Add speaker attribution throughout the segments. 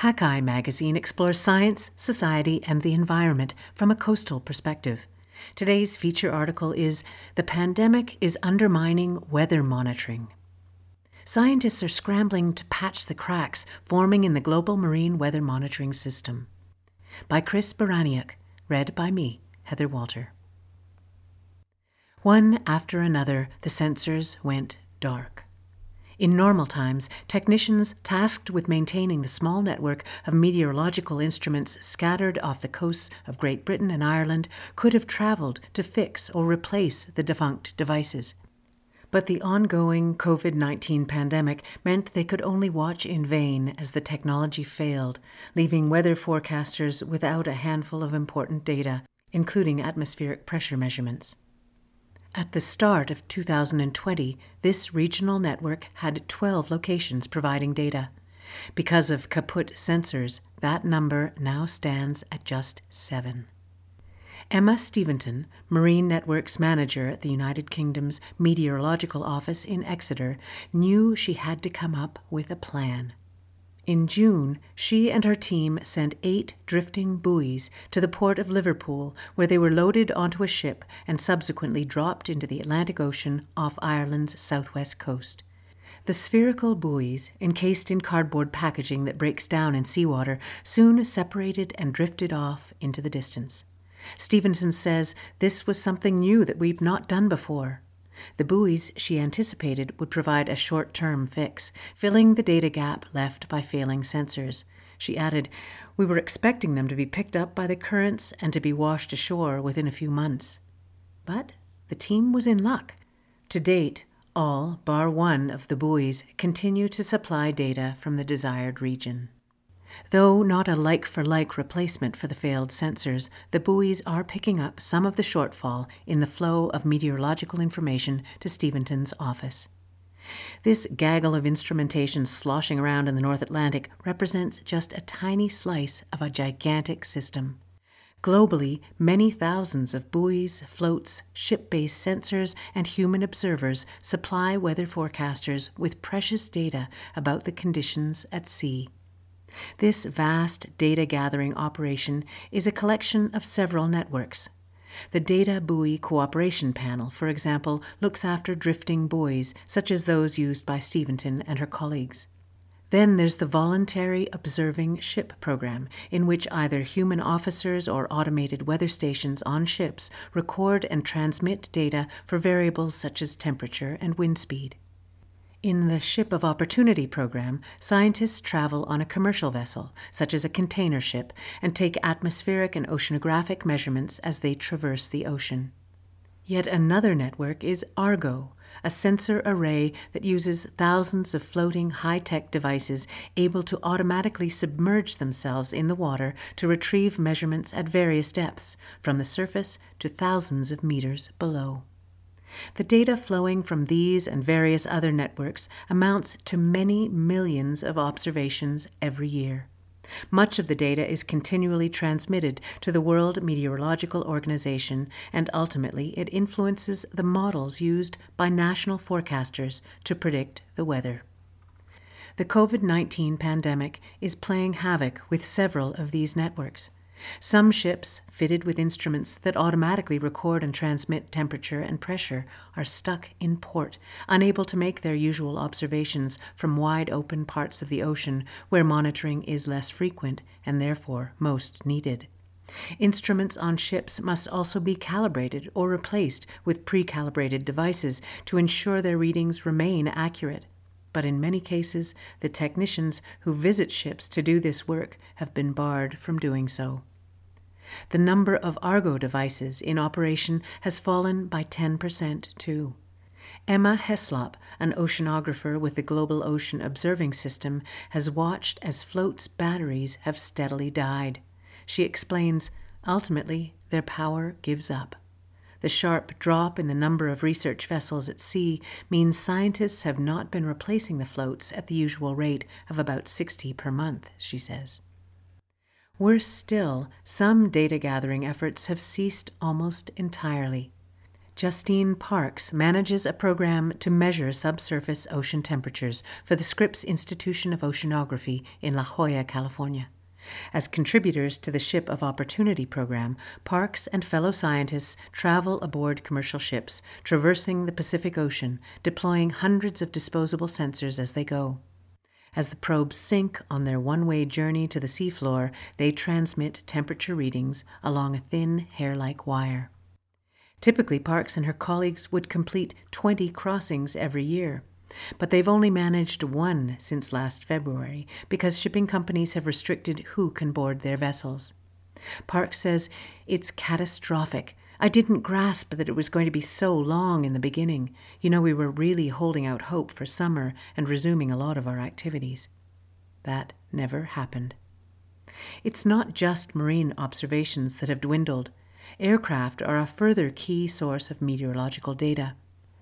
Speaker 1: Hakai magazine explores science, society, and the environment from a coastal perspective. Today's feature article is The Pandemic is Undermining Weather Monitoring. Scientists are scrambling to patch the cracks forming in the global marine weather monitoring system. By Chris Baraniuk, read by me, Heather Walter. One after another, the sensors went dark. In normal times, technicians tasked with maintaining the small network of meteorological instruments scattered off the coasts of Great Britain and Ireland could have travelled to fix or replace the defunct devices. But the ongoing COVID 19 pandemic meant they could only watch in vain as the technology failed, leaving weather forecasters without a handful of important data, including atmospheric pressure measurements. At the start of 2020, this regional network had 12 locations providing data. Because of kaput sensors, that number now stands at just seven. Emma Steventon, Marine Networks manager at the United Kingdom's Meteorological Office in Exeter, knew she had to come up with a plan. In June, she and her team sent eight drifting buoys to the port of Liverpool, where they were loaded onto a ship and subsequently dropped into the Atlantic Ocean off Ireland's southwest coast. The spherical buoys, encased in cardboard packaging that breaks down in seawater, soon separated and drifted off into the distance. Steventon says this was something new that we've not done before. The buoys she anticipated would provide a short term fix, filling the data gap left by failing sensors. She added, We were expecting them to be picked up by the currents and to be washed ashore within a few months. But the team was in luck. To date, all, bar one, of the buoys continue to supply data from the desired region. Though not a like for like replacement for the failed sensors, the buoys are picking up some of the shortfall in the flow of meteorological information to Steventon's office. This gaggle of instrumentation sloshing around in the North Atlantic represents just a tiny slice of a gigantic system. Globally, many thousands of buoys, floats, ship based sensors, and human observers supply weather forecasters with precious data about the conditions at sea. This vast data gathering operation is a collection of several networks. The Data Buoy Cooperation Panel, for example, looks after drifting buoys, such as those used by Steventon and her colleagues. Then there's the Voluntary Observing Ship Program, in which either human officers or automated weather stations on ships record and transmit data for variables such as temperature and wind speed. In the Ship of Opportunity program, scientists travel on a commercial vessel, such as a container ship, and take atmospheric and oceanographic measurements as they traverse the ocean. Yet another network is Argo, a sensor array that uses thousands of floating high tech devices able to automatically submerge themselves in the water to retrieve measurements at various depths, from the surface to thousands of meters below. The data flowing from these and various other networks amounts to many millions of observations every year. Much of the data is continually transmitted to the World Meteorological Organization, and ultimately it influences the models used by national forecasters to predict the weather. The COVID 19 pandemic is playing havoc with several of these networks. Some ships, fitted with instruments that automatically record and transmit temperature and pressure, are stuck in port, unable to make their usual observations from wide open parts of the ocean where monitoring is less frequent and therefore most needed. Instruments on ships must also be calibrated or replaced with pre calibrated devices to ensure their readings remain accurate. But in many cases, the technicians who visit ships to do this work have been barred from doing so. The number of Argo devices in operation has fallen by 10% too. Emma Heslop, an oceanographer with the Global Ocean Observing System, has watched as floats' batteries have steadily died. She explains ultimately, their power gives up. The sharp drop in the number of research vessels at sea means scientists have not been replacing the floats at the usual rate of about 60 per month, she says. Worse still, some data gathering efforts have ceased almost entirely. Justine Parks manages a program to measure subsurface ocean temperatures for the Scripps Institution of Oceanography in La Jolla, California. As contributors to the Ship of Opportunity program, Parks and fellow scientists travel aboard commercial ships, traversing the Pacific Ocean, deploying hundreds of disposable sensors as they go. As the probes sink on their one way journey to the seafloor, they transmit temperature readings along a thin, hair like wire. Typically, Parks and her colleagues would complete 20 crossings every year. But they've only managed one since last February because shipping companies have restricted who can board their vessels. Parks says it's catastrophic. I didn't grasp that it was going to be so long in the beginning. You know, we were really holding out hope for summer and resuming a lot of our activities. That never happened. It's not just marine observations that have dwindled. Aircraft are a further key source of meteorological data.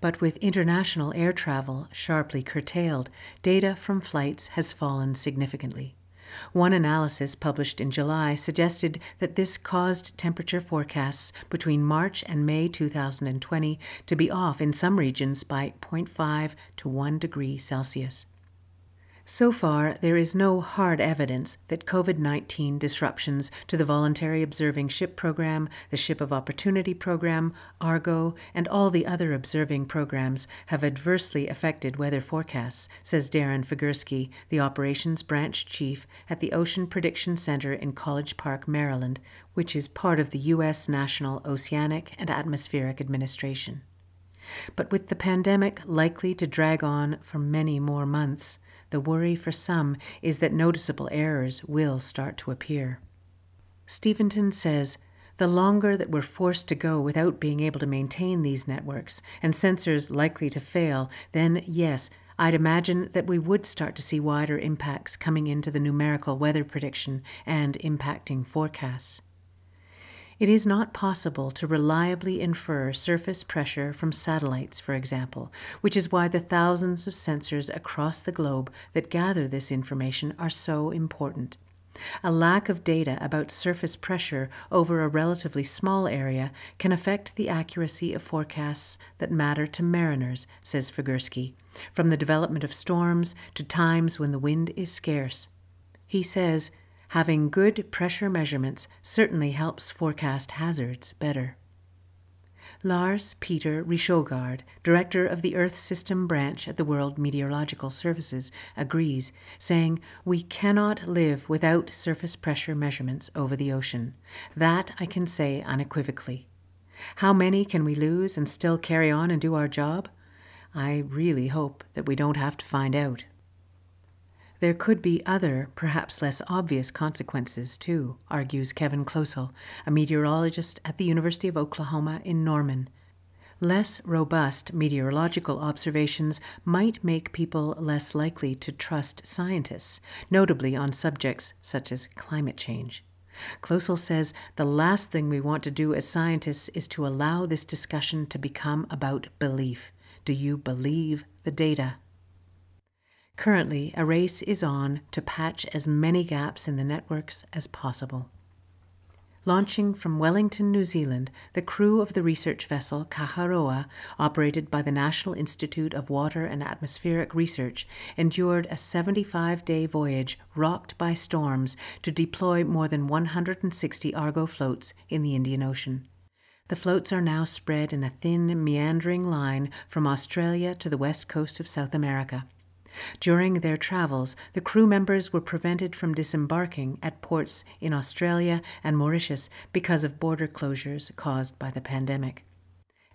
Speaker 1: But with international air travel sharply curtailed, data from flights has fallen significantly. One analysis published in July suggested that this caused temperature forecasts between March and May 2020 to be off in some regions by 0.5 to 1 degree Celsius. So far, there is no hard evidence that COVID 19 disruptions to the Voluntary Observing Ship Program, the Ship of Opportunity Program, Argo, and all the other observing programs have adversely affected weather forecasts, says Darin Figurskey, the Operations Branch Chief at the Ocean Prediction Center in College Park, Maryland, which is part of the U.S. National Oceanic and Atmospheric Administration. But with the pandemic likely to drag on for many more months, the worry for some is that noticeable errors will start to appear. Steventon says the longer that we're forced to go without being able to maintain these networks and sensors likely to fail, then yes, I'd imagine that we would start to see wider impacts coming into the numerical weather prediction and impacting forecasts. It is not possible to reliably infer surface pressure from satellites, for example, which is why the thousands of sensors across the globe that gather this information are so important. A lack of data about surface pressure over a relatively small area can affect the accuracy of forecasts that matter to mariners, says Figurskey, from the development of storms to times when the wind is scarce. He says, having good pressure measurements certainly helps forecast hazards better. Lars Peter Riishojgaard, director of the Earth System branch at the World Meteorological Services, agrees, saying, We cannot live without surface pressure measurements over the ocean. That I can say unequivocally. How many can we lose and still carry on and do our job? I really hope that we don't have to find out. There could be other, perhaps less obvious consequences, too, argues Kevin Kloesel, a meteorologist at the University of Oklahoma in Norman. Less robust meteorological observations might make people less likely to trust scientists, notably on subjects such as climate change. Kloesel says the last thing we want to do as scientists is to allow this discussion to become about belief. Do you believe the data? Currently, a race is on to patch as many gaps in the networks as possible. Launching from Wellington, New Zealand, the crew of the research vessel Kaharoa, operated by the National Institute of Water and Atmospheric Research, endured a 75 day voyage rocked by storms to deploy more than 160 Argo floats in the Indian Ocean. The floats are now spread in a thin, meandering line from Australia to the west coast of South America. During their travels, the crew members were prevented from disembarking at ports in Australia and Mauritius because of border closures caused by the pandemic.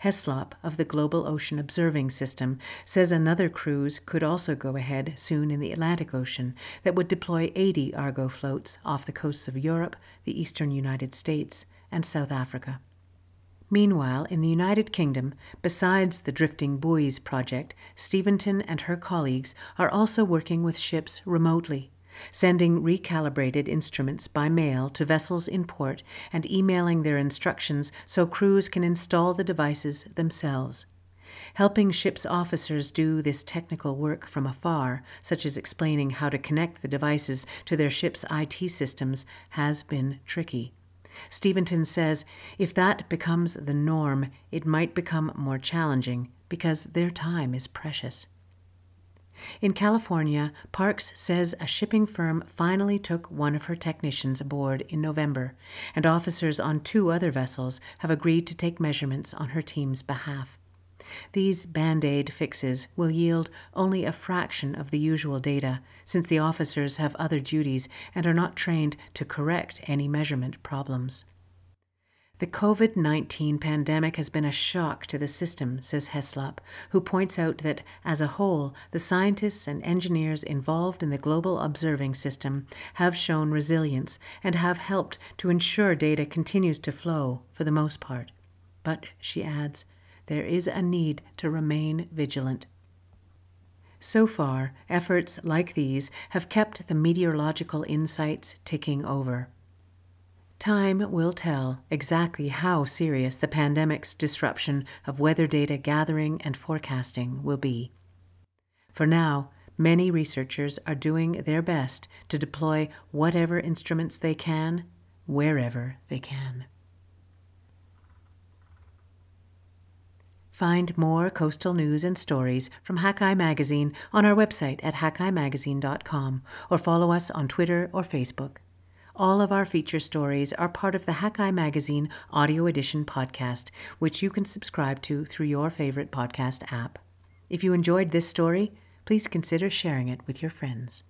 Speaker 1: Heslop of the Global Ocean Observing System says another cruise could also go ahead soon in the Atlantic Ocean that would deploy 80 Argo floats off the coasts of Europe, the eastern United States, and South Africa. Meanwhile, in the United Kingdom, besides the Drifting Buoys project, Steventon and her colleagues are also working with ships remotely, sending recalibrated instruments by mail to vessels in port and emailing their instructions so crews can install the devices themselves. Helping ship's officers do this technical work from afar, such as explaining how to connect the devices to their ship's IT systems, has been tricky. Steventon says if that becomes the norm, it might become more challenging because their time is precious. In California, Parks says a shipping firm finally took one of her technicians aboard in November, and officers on two other vessels have agreed to take measurements on her team's behalf. These band aid fixes will yield only a fraction of the usual data, since the officers have other duties and are not trained to correct any measurement problems. The COVID 19 pandemic has been a shock to the system, says Heslop, who points out that, as a whole, the scientists and engineers involved in the global observing system have shown resilience and have helped to ensure data continues to flow for the most part. But, she adds, there is a need to remain vigilant. So far, efforts like these have kept the meteorological insights ticking over. Time will tell exactly how serious the pandemic's disruption of weather data gathering and forecasting will be. For now, many researchers are doing their best to deploy whatever instruments they can, wherever they can. Find more coastal news and stories from Hakai Magazine on our website at hakaimagazine.com or follow us on Twitter or Facebook. All of our feature stories are part of the Hakai Magazine Audio Edition podcast, which you can subscribe to through your favorite podcast app. If you enjoyed this story, please consider sharing it with your friends.